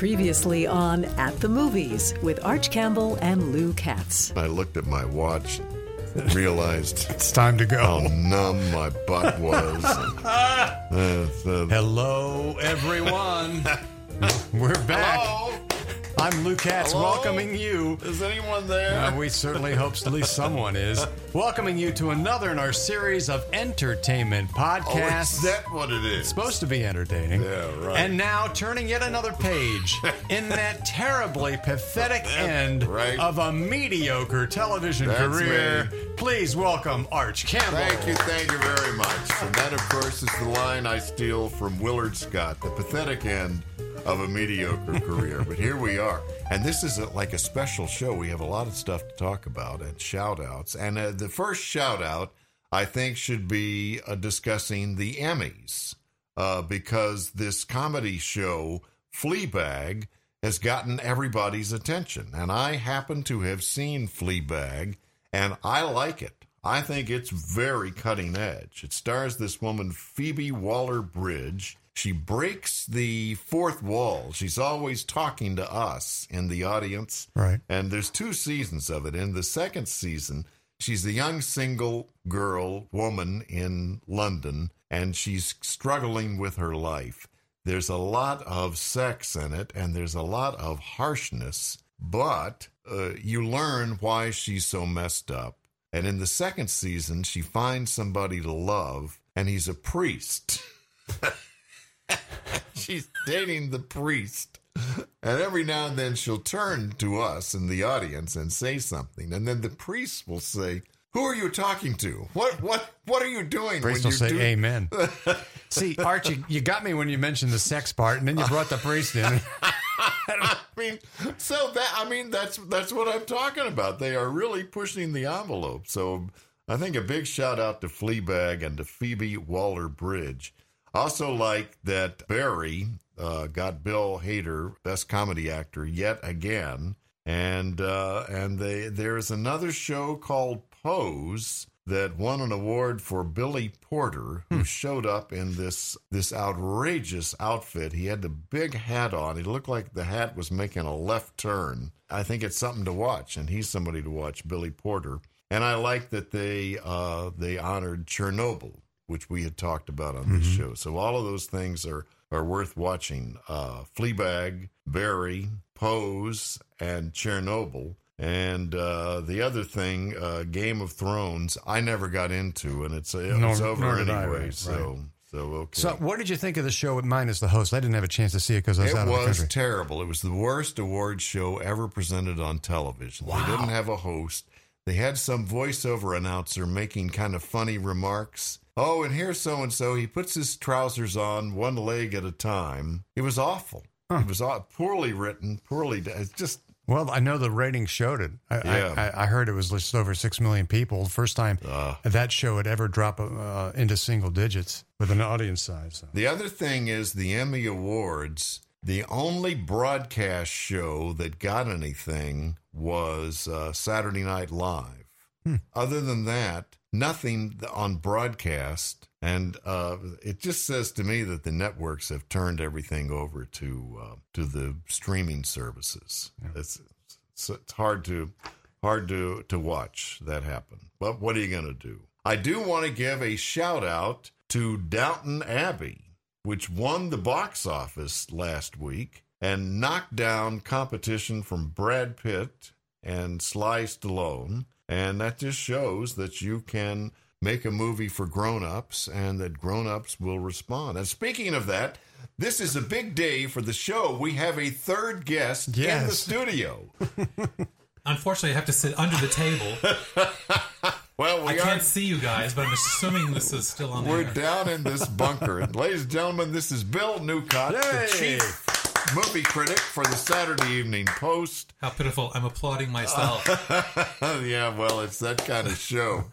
Previously on At the Movies with Arch Campbell and Lou Katz. I looked at my watch and realized It's time to go. how numb my butt was. Uh, so- Hello, everyone. We're back. Hello? I'm Lou Katz, Hello? welcoming you. Is anyone there? Uh, we certainly hope at least someone is. Welcoming you to another in our series of entertainment oh, podcasts. is that what it is? supposed to be entertaining. Yeah, right. And now turning yet another page in that terribly pathetic end Right. of a mediocre television That's career. me. Please welcome Arch Campbell. Thank you, thank you very much. And that, of course, is the line I steal from Willard Scott, the pathetic end of a mediocre career. But here we are. And this is a, like a special show. We have a lot of stuff to talk about and shout outs. And uh, the first shout out, I think, should be uh, discussing the Emmys uh, because this comedy show, Fleabag, has gotten everybody's attention. And I happen to have seen Fleabag, and I like it. I think it's very cutting edge. It stars this woman, Phoebe Waller Bridge. She breaks the fourth wall. She's always talking to us in the audience. Right. And there's two seasons of it. In the second season, she's a young single girl, woman in London, and she's struggling with her life. There's a lot of sex in it, and there's a lot of harshness, but uh, you learn why she's so messed up. And in the second season, she finds somebody to love, and he's a priest. She's dating the priest. And every now and then she'll turn to us in the audience and say something. And then the priest will say, Who are you talking to? What what what are you doing? Priest will say doing-" amen. See, Archie, you, you got me when you mentioned the sex part, and then you brought the priest in. I mean, so that I mean that's that's what I'm talking about. They are really pushing the envelope. So I think a big shout out to Fleabag and to Phoebe Waller Bridge. Also like that Barry uh, got Bill Hader Best Comedy Actor yet again, and uh, and they there's another show called Pose that won an award for Billy Porter, who showed up in this this outrageous outfit. He had the big hat on. He looked like the hat was making a left turn. I think it's something to watch, and he's somebody to watch, Billy Porter. And I like that they uh, they honored Chernobyl, which we had talked about on this show. So all of those things are are worth watching. Uh, Fleabag, Barry, Pose, and Chernobyl. And uh, the other thing, uh, Game of Thrones, I never got into, and it's it Nor- was over did I, anyway. right, so so okay. So, what did you think of the show with mine as the host? I didn't have a chance to see it because I was it out of the was terrible. It was the worst award show ever presented on television. They didn't have a host. They had some voiceover announcer making kind of funny remarks. Oh, and here's so and so. He puts his trousers on one leg at a time. It was awful. It was poorly written, poorly. It's just Well, I know the ratings showed it. I, Yeah. I, I, heard it was just over six million people. The first time uh, that show had ever dropped uh, into single digits with an audience size. So. The other thing is the Emmy Awards. The only broadcast show that got anything was uh, Saturday Night Live. Other than that, nothing on broadcast. And uh, it just says to me that the networks have turned everything over to uh, to the streaming services. It's, it's it's hard to hard to to watch that happen. But what are you going to do? I do want to give a shout out to Downton Abbey which won the box office last week and knocked down competition from Brad Pitt and Sly Stallone. And that just shows that you can make a movie for grown-ups and that grown-ups will respond. And speaking of that, this is a big day for the show. We have a third guest in the studio. Unfortunately, I have to sit under the table. Well, we I are can't see you guys, but I'm assuming this is still on We're there. down in this bunker. And ladies and gentlemen, this is Bill Newcott, the chief movie critic for the Saturday Evening Post. How pitiful! I'm applauding myself. yeah, well, it's that kind of show.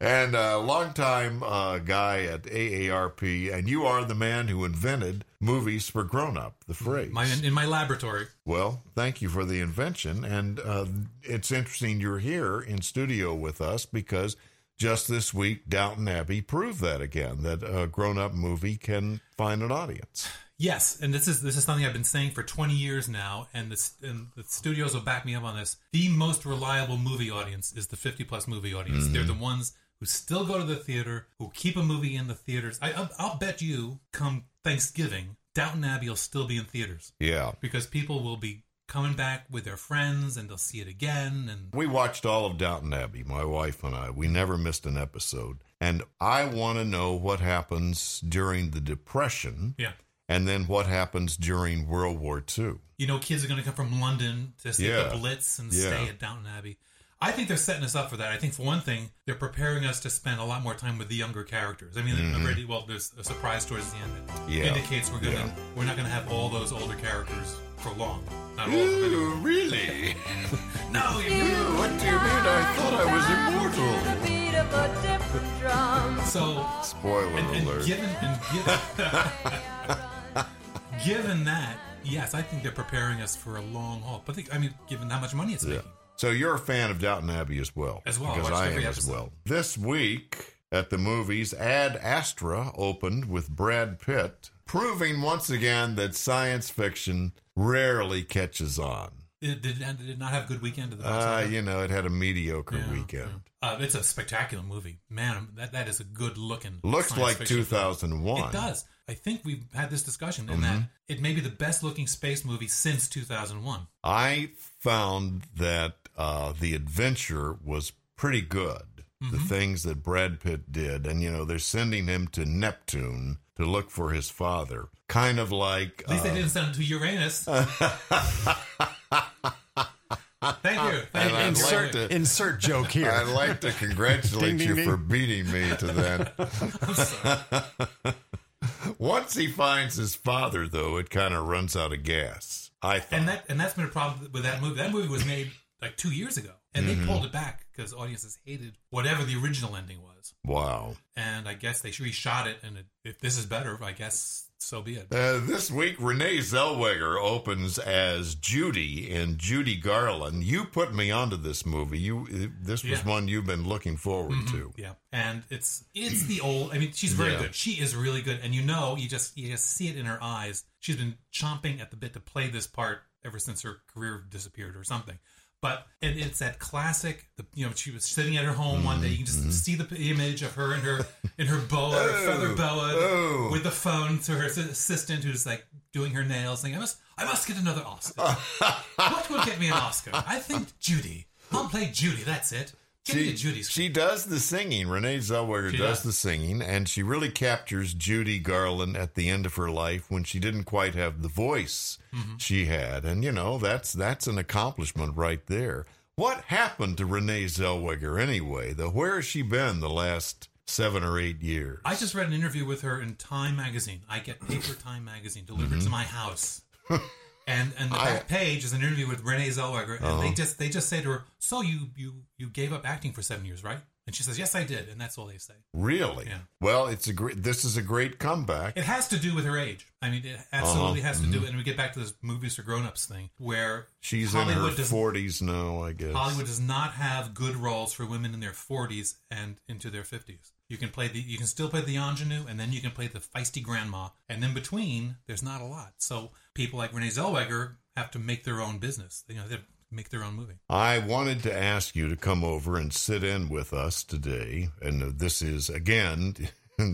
and a longtime uh, guy at AARP, and you are the man who invented movies for grown up, the phrase. my, in my laboratory. Well, thank you for the invention. And uh, it's interesting you're here in studio with us because just this week, Downton Abbey proved that again that a grown up movie can find an audience. Yes, and this is this is something I've been saying for 20 years now, and the and the studios will back me up on this. The most reliable movie audience is the 50 plus movie audience. They're the mm-hmm. ones who still go to the theater, who keep a movie in the theaters. I, I'll, I'll bet you, come Thanksgiving, Downton Abbey will still be in theaters Yeah. because people will be coming back with their friends and they'll see it again. And We watched all of Downton Abbey, my wife and I. We never missed an episode. And I want to know what happens during the Depression yeah, and then what happens during World War II. you know, kids are going to come from London to see Yeah. the Blitz and Yeah. stay at Downton Abbey. I think they're setting us up for that. I think for one thing, they're preparing us to spend a lot more time with the younger characters. I mean, already, well, there's a surprise towards the end that Mm-hmm. Yeah. indicates we're gonna Yeah. we're not gonna have all those older characters for long. Not all of them. really? No, you What do you mean? I thought I was immortal. so Spoiler and, and alert. given and given given that, yes, I think they're preparing us for a long haul. But think, I mean, given how much money it's Yeah. making. So you're a fan of Downton Abbey as well. As well. Because I every am as well. This week at the movies, Ad Astra opened with Brad Pitt, proving once again that science fiction rarely catches on. It did, it did not have a good weekend at the box Uh, you know, it had a mediocre Yeah, weekend. Uh, it's a spectacular movie, man. That that is a good looking. Looks like 2001. It does. I think we've had this discussion in Mm-hmm. that it may be the best looking space movie since 2001. I found that uh, the adventure was pretty good. The Mm-hmm. things that Brad Pitt did, and you know, they're sending him to Neptune to look for his father. Kind of like At least uh, they didn't send it to Uranus. Thank you. Thank you. I'd insert, like to- insert joke here. I'd like to congratulate Ding, ding, you ding. for beating me to that. Once he finds his father, though, it kind of runs out of gas. I thought. and that and that's been a problem with that movie. That movie was made like two years ago, and Mm-hmm. they pulled it back because audiences hated whatever the original ending was. wow. And I guess they reshot it, and it, if this is better, I guess so be it. Uh, this week, Renee Zellweger opens as Judy in Judy Garland. You put me onto this movie. You, this was Yeah. one you've been looking forward to. Yeah, and it's it's the old. I mean, she's very Yeah. good. She is really good, and you know, you just you just see it in her eyes. She's been chomping at the bit to play this part ever since her career disappeared or something. But and it's that classic. The, you know, she was sitting at her home one day. You can just Mm-hmm. see the image of her in her in her boa, her feather boa, oh. with the phone to her assistant, who's like doing her nails, saying, "I must, I must get another Oscar. what will get me an Oscar? I think Judy. I'll play Judy. That's it. Me she does the singing. Renee Zellweger She does, does. the singing, and she really captures Judy Garland at the end of her life when she didn't quite have the voice Mm-hmm. she had, and you know that's that's an accomplishment right there. What happened to Renee Zellweger anyway? Though where has she been the last seven or eight years? I just read an interview with her in Time magazine. I get paper Time magazine delivered to my house. And and the I- back page is an interview with Renee Zellweger, and they uh-huh. just they just say to her, "So you you you gave up acting for seven years, right?" And she says, "Yes, I did," and that's all they say. Really? Yeah. Well, it's a great. This is a great comeback. It has to do with her age. I mean, it absolutely uh-huh. has to do. Mm-hmm. And we get back to this movies for grown-ups thing, where She's Hollywood in her forties now, I guess. Hollywood does not have good roles for women in their 40s and into their 50s. You can play the you can still play the ingenue and then you can play the feisty grandma and in between there's not a lot. So people like Renee Zellweger have to make their own business. You know, they make their own movie. I wanted to ask you to come over and sit in with us today, and this is again.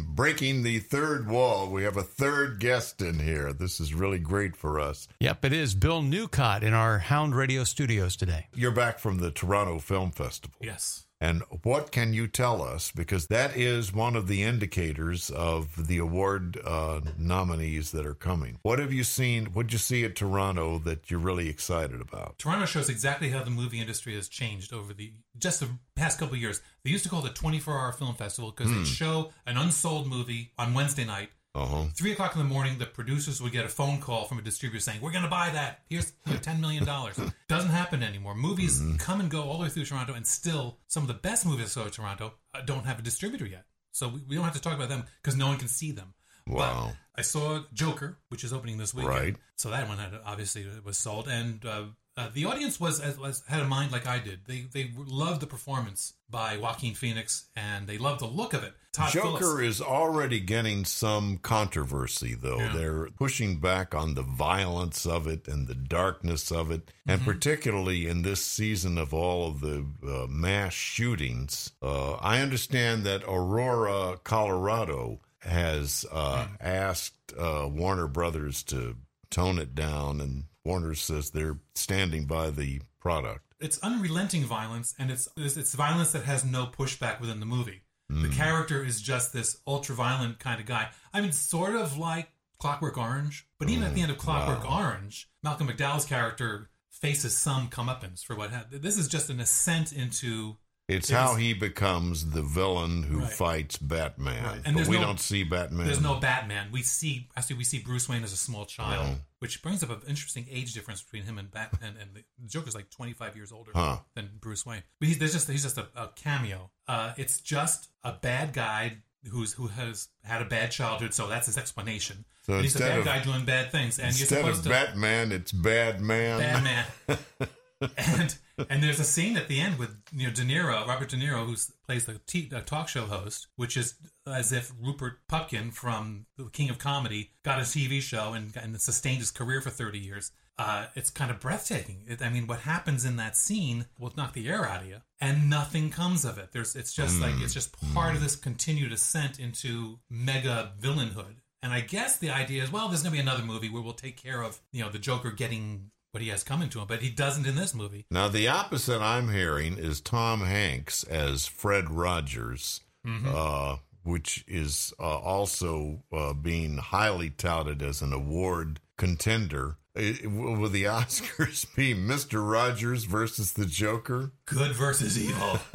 Breaking the third wall. We have a third guest in here. This is really great for us. Yep, it is Bill Newcott in our Hound Radio studios today. You're back from the Toronto Film Festival. Yes. And what can you tell us? Because that is one of the indicators of the award uh, nominees that are coming. What have you seen? What did you see at Toronto that you're really excited about? Toronto shows exactly how the movie industry has changed over the just the past couple of years. They used to call it the 24-hour film festival because they'd show an unsold movie on Wednesday night Uh huh. Three o'clock in the morning, the producers would get a phone call from a distributor saying, "We're going to buy that. Here's ten million dollars." Doesn't happen anymore. Movies come and go all the way through Toronto, and still some of the best movies that go to Toronto uh, don't have a distributor yet. So we, we don't have to talk about them because no one can see them. Wow. But I saw Joker, which is opening this weekend. Right. So that one had obviously was sold, and uh, Uh, the audience was, as, was had a mind like I did. They they loved the performance by Joaquin Phoenix, and they loved the look of it. Todd Joker Phillips, is already getting some controversy, though. Yeah. They're pushing back on the violence of it and the darkness of it, and Mm-hmm. particularly in this season of all of the uh, mass shootings. Uh, I understand that Aurora, Colorado, has uh, Hmm. asked uh, Warner Brothers to tone it down, and Warner says they're standing by the product. it's unrelenting violence, and it's it's, violence that has no pushback within the movie. The mm. character is just this ultra violent kind of guy. I mean, sort of like Clockwork Orange, but even at the end of mm, Clockwork Orange, Malcolm McDowell's character faces some comeuppance for what happened. This is just an ascent into It's It how he becomes the villain who Right. fights Batman. Right. And But we no- don't see Batman. There's no Batman. We see actually we see Bruce Wayne as a small child, Oh. which brings up an interesting age difference between him and Batman. And the Joker's like 25 years older Huh. than Bruce Wayne. But he's there's just he's just a, a cameo. Uh, it's just a bad guy who's who has had a bad childhood, so that's his explanation. So And he's a bad of- guy doing bad things, and you're supposed of to Batman, it's Bad Man. bad man. and and there's a scene at the end with you know De Niro, Robert De Niro, who plays the t- talk show host, which is as if Rupert Pupkin from The King of Comedy got a TV show and, and sustained his career for 30 years. Uh, it's kind of breathtaking. It, I mean, what happens in that scene will knock the air out of you, and nothing comes of it. There's, it's just like it's just part of this continued ascent into mega villainhood. And I guess the idea is, well, there's going to be another movie where we'll take care of, you know, the Joker getting what he has coming to him, but he doesn't in this movie. Now, the opposite I'm hearing is Tom Hanks as Fred Rogers, Mm-hmm. uh, which is uh, also uh, being highly touted as an award contender. It- will the Oscars be Mr. Rogers versus the Joker? Good versus evil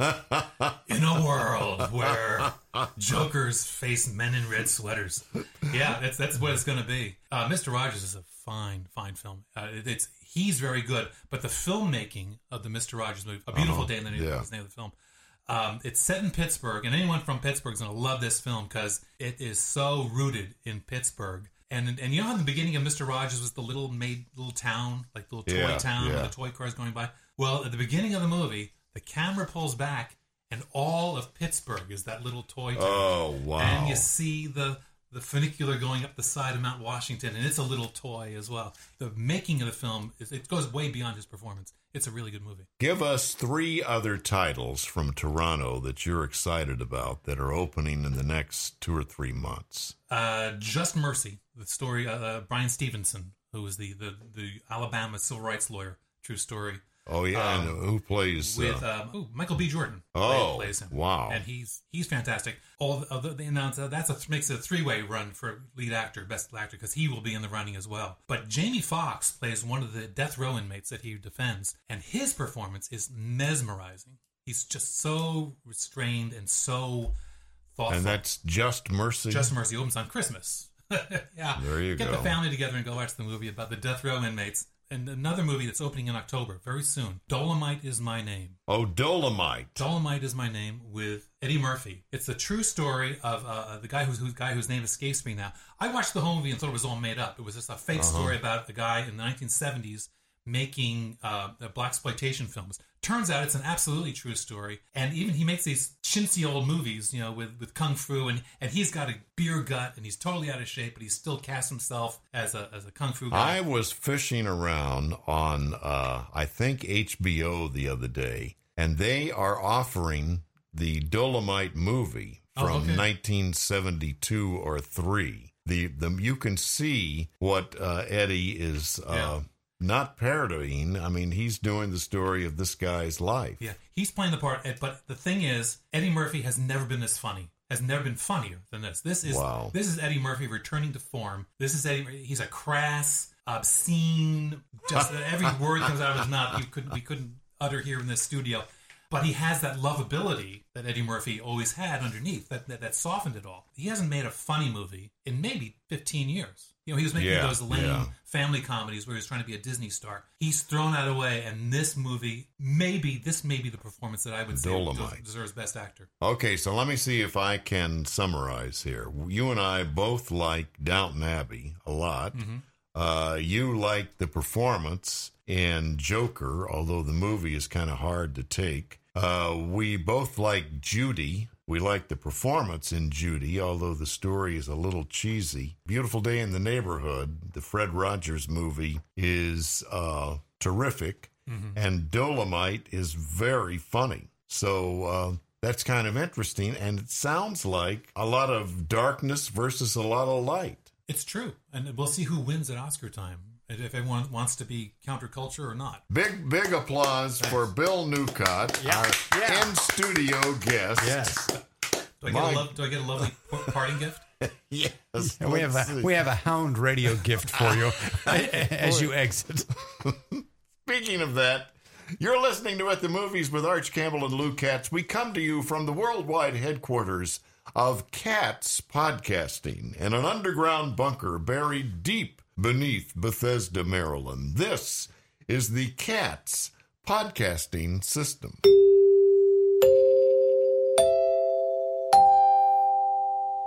in a world where jokers face men in red sweaters. Yeah, that's that's what it's going to be. Uh, Mr. Rogers is a fine, fine film. Uh, it- it's he's very good, but the filmmaking of the Mr. Rogers movie, A Beautiful Day in the Name, yeah. is the name of the film. Um, it's set in Pittsburgh, and anyone from Pittsburgh is going to love this film because it is so rooted in Pittsburgh. And and you know how in the beginning of Mister Rogers was the little made little town, like the little toy Yeah, town yeah. with the toy cars going by. Well, at the beginning of the movie, the camera pulls back, and all of Pittsburgh is that little toy town. Oh, wow. And you see the the funicular going up the side of Mount Washington, and it's a little toy as well. The making of the film is it goes way beyond his performance. It's a really good movie. Give us three other titles from Toronto that you're excited about that are opening in the next two or three months. Uh, Just Mercy, the story. Uh, uh, Bryan Stevenson, who was the, the the Alabama civil rights lawyer. True story. Oh yeah, and who plays? with uh, um, oh, Michael B. Jordan. Oh, plays him. wow. And he's he's fantastic. All the, announced that that's a makes it a three way run for lead actor, best actor, because he will be in the running as well. But Jamie Foxx plays one of the death row inmates that he defends, and his performance is mesmerizing. He's just so restrained and so thoughtful. and that's just mercy. Just Mercy opens on Christmas. yeah. There you Get go. the family together and go watch the movie about the death row inmates. And another movie that's opening in October, very soon. Dolemite is my name. oh, Dolemite. Dolemite is my name with Eddie Murphy. It's the true story of uh, the guy whose, whose guy whose name escapes me now. I watched the whole movie and thought it was all made up. It was just a fake Uh-huh. story about a guy in the 1970s making uh, blaxploitation films. Turns out it's an absolutely true story, and even he makes these chintzy old movies, you know, with, with kung fu, and, and he's got a beer gut, and he's totally out of shape, but he still casts himself as a as a kung fu guy. I was fishing around on, uh, I think HBO the other day, and they are offering the Dolemite movie Oh, from okay. 1972 or three. The the you can see what uh, Eddie is uh. Not parodying. I mean, he's doing the story of this guy's life. Yeah, he's playing the part. eh, But the thing is, Eddie Murphy has never been this funny. Has never been funnier than this. This is Wow. this is Eddie Murphy returning to form. This is Eddie. He's a crass, obscene. Just every word comes out of his mouth. You couldn't we couldn't utter here in this studio. But he has that lovability that Eddie Murphy always had underneath that, that that softened it all. He hasn't made a funny movie in maybe 15 years. You know, he was making Yeah, those lame yeah. family comedies where he was trying to be a Disney star. He's thrown that away, and this movie, maybe this may be the performance that I would say deserves Best Actor. Okay, so let me see if I can summarize here. You and I both like Downton Abbey a lot. Mm-hmm. Uh, you like the performance, in Joker, although the movie is kind of hard to take. Uh, we both like Judy. We like the performance in Judy, although the story is a little cheesy. Beautiful Day in the Neighborhood, the Fred Rogers movie, is uh, terrific, and Dolemite is very funny. So uh, that's kind of interesting, and it sounds like a lot of darkness versus a lot of light. It's true, and we'll see who wins at Oscar time. And If everyone wants to be counterculture or not. Big, big applause for Bill Newcott, Yeah. our Yeah. in studio guest. Yes. Do I get, Mike. a, lo- do I get a lovely p- parting gift? Yes. And we have a see. we have a Hound Radio gift for you as you exit. Speaking of that, you're listening to At the Movies with Arch Campbell and Lou Katz. We come to you from the worldwide headquarters of Katz Podcasting in an underground bunker buried deep beneath Bethesda, Maryland. This is the Katz Podcasting System.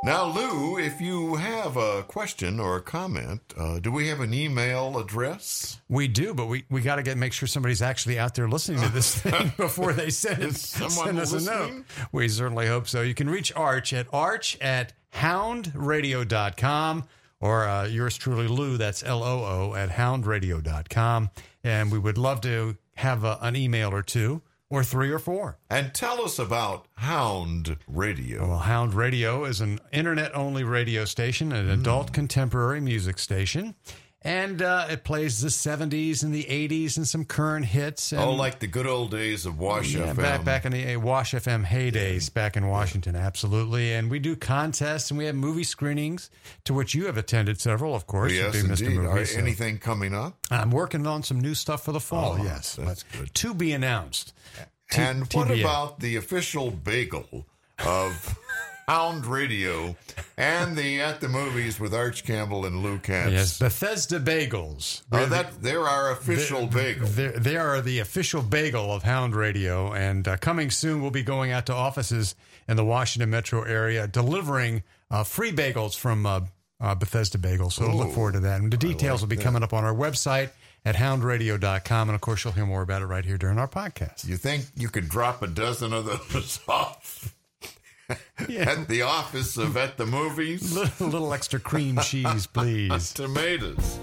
Now, Lou, if you have a question or a comment, uh, do we have an email address? We do, but we, we got to get make sure somebody's actually out there listening to this thing before they send, it, send us a note. We certainly hope so. You can reach Arch at arch at houndradio.com or uh, yours truly, Lou, that's L O O, at houndradio.com. And we would love to have a, an email or two or three or four. And tell us about Hound Radio. Well, Hound Radio is an internet only radio station, an adult contemporary music station. And uh, it plays the 70s and the 80s and some current hits. And, oh, like the good old days of Wash yeah, FM. back back in the uh, Wash FM heydays back in Washington, absolutely. And we do contests and we have movie screenings to which you have attended several, of course. yes, indeed. Movie, Are so- anything coming up? I'm working on some new stuff for the fall. Oh, yes, that's good. To be announced. T- and what TBA. about the official bagel of Hound Radio and the At the Movies with Arch Campbell and Lou Katz? Yes, Bethesda Bagels. Oh, We're that they're our official bagel. They're, they are the official bagel of Hound Radio, and uh, coming soon, we'll be going out to offices in the Washington metro area delivering uh, free bagels from uh, uh, Bethesda Bagels. So look forward to that. And the details will be coming up on our website at houndradio.com. And of course, you'll hear more about it right here during our podcast. You think you could drop a dozen of those off Yeah. at the office of At the Movies? a little extra cream cheese, please. Tomatoes.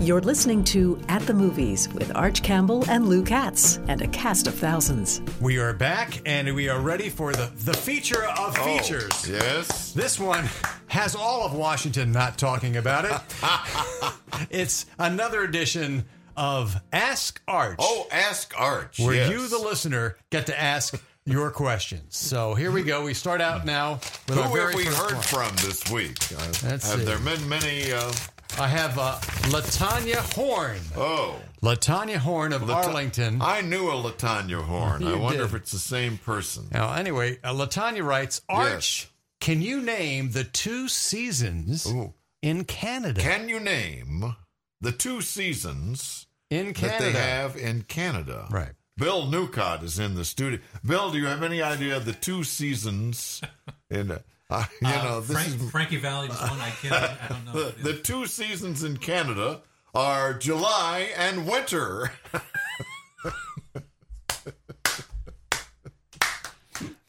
You're listening to At the Movies with Arch Campbell and Lou Katz and a cast of thousands. We are back, and we are ready for the, the feature of oh, features. Oh, yes. This one has all of Washington not talking about it. it's another edition of Ask Arch, Oh, ask Arch. where yes. you, the listener, get to ask your questions. So here we go. We start out now with our Who very have we first heard one. from this week? Have see. there been many? Uh, I have uh, Latanya Horn. oh, Latanya Horn of Lata- Arlington. I knew a Latanya Horn. I wonder did. if it's the same person. Now, anyway, uh, Latanya writes, Arch, Yes. can you name the two seasons Ooh. in Canada? Can you name the two seasons in that Canada. they have in Canada? Right. Bill Newcott is in the studio. Bill, do you have any idea of the two seasons in? Uh, you Uh, know, this Frank, is Frankie Valli was one I can't. I don't know. the, the two seasons in Canada are July and winter.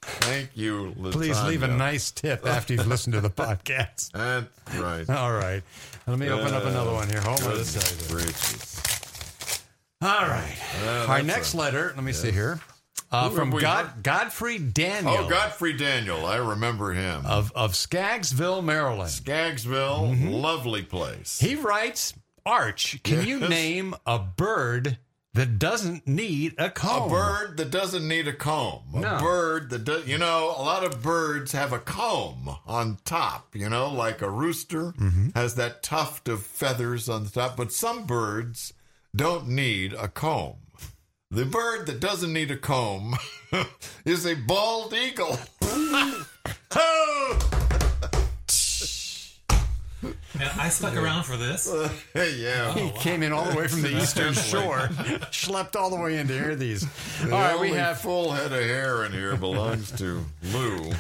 Thank you, Please leave a nice tip after you've listened to the podcast. That's right. All right. Let me open up another one here. Hold on this side. All right. Our that's next letter, let me see here. Uh, from God, Godfrey Daniel Oh, Godfrey Daniel. I remember him. of, of Scaggsville, Maryland. Scaggsville, lovely place. He writes, Arch, can you name a bird that doesn't need a comb? A bird that doesn't need a comb. A No. bird that does, you know, a lot of birds have a comb on top, you know, like a rooster Mm-hmm. has that tuft of feathers on the top, but some birds don't need a comb. The bird that doesn't need a comb is a bald eagle. oh! And I stuck around for this. yeah. He came in all the way from the eastern shore, schlepped all the way into here. These. All The right, we have. full head of hair in here belongs to Lou. All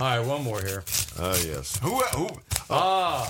right, one more here. Ah, yes. Who? Who? Ah,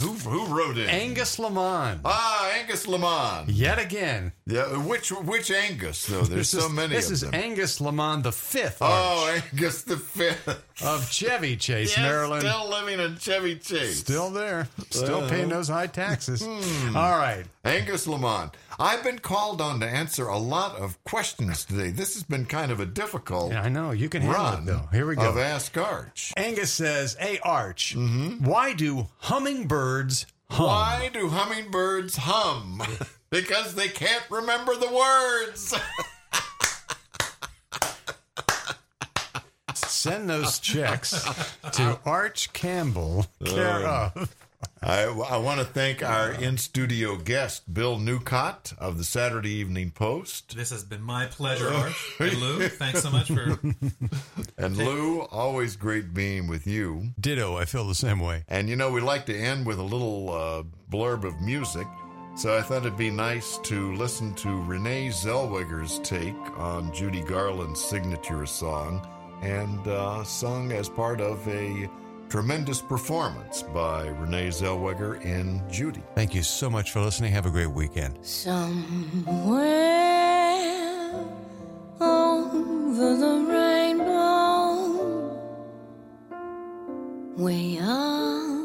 Who who wrote it? Angus Lamont. ah, Angus Lamont. Yet again. Yeah, which which Angus though? There's so is, many This is them. Angus Lamont the fifth oh, Angus the fifth. of Chevy Chase, Yes, Maryland. still living in Chevy Chase. Still there. Still paying those high taxes. Hmm. All right. Angus Lamont. I've been called on to answer a lot of questions today. This has been kind of a difficult Yeah, I know. You can handle run it, though. Here we go. of Ask Arch. Angus says, Hey, Arch, mm-hmm. why do hummingbirds hum? Why do hummingbirds hum? because they can't remember the words. Send those checks to Arch Campbell, care of. I, I want to thank our in studio guest, Bill Newcott of the Saturday Evening Post. This has been my pleasure, Arch. And Lou, thanks so much for. And Lou, always great being with you. Ditto, I feel the same way. And you know, we like to end with a little uh, blurb of music. So I thought it'd be nice to listen to Renee Zellweger's take on Judy Garland's signature song and uh, sung as part of a tremendous performance by Renee Zellweger in Judy. Thank you so much for listening. Have a great weekend. Somewhere over the rainbow, way up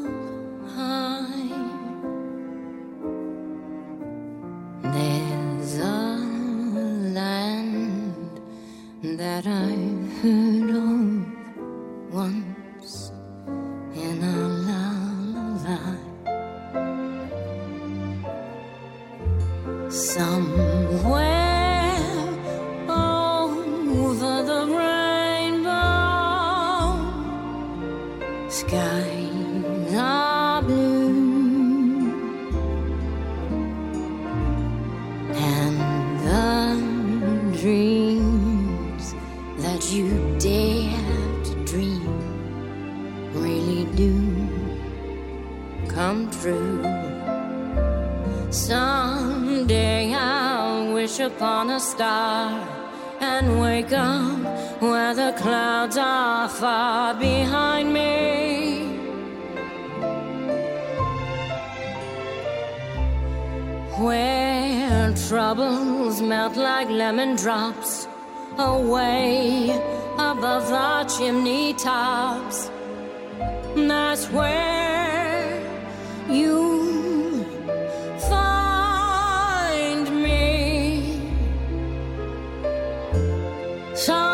come true. Someday I'll wish upon a star and wake up where the clouds are far behind me. Where troubles melt like lemon drops away above the chimney tops. That's where you find me somewhere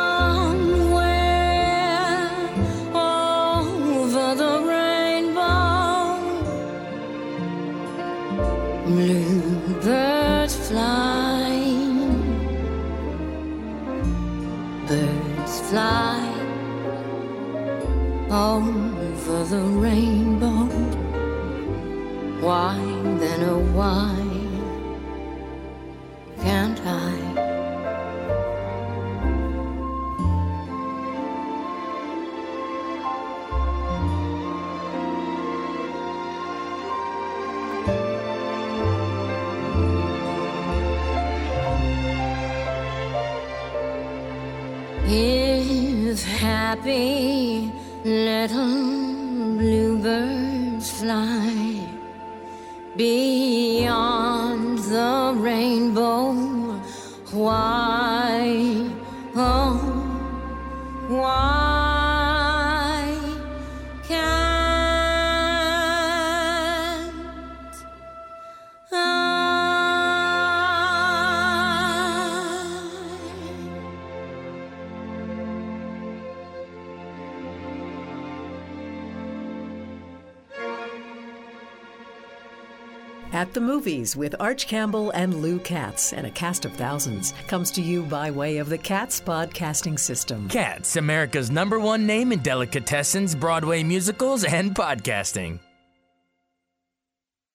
over the rainbow. Bluebirds birds fly over the rainbow. Why then, oh, why beyond the rainbow, why, the Movies with Arch Campbell and Lou Katz and a cast of thousands comes to you by way of the Katz Podcasting System. Katz, America's number one name in delicatessens, Broadway musicals, and podcasting.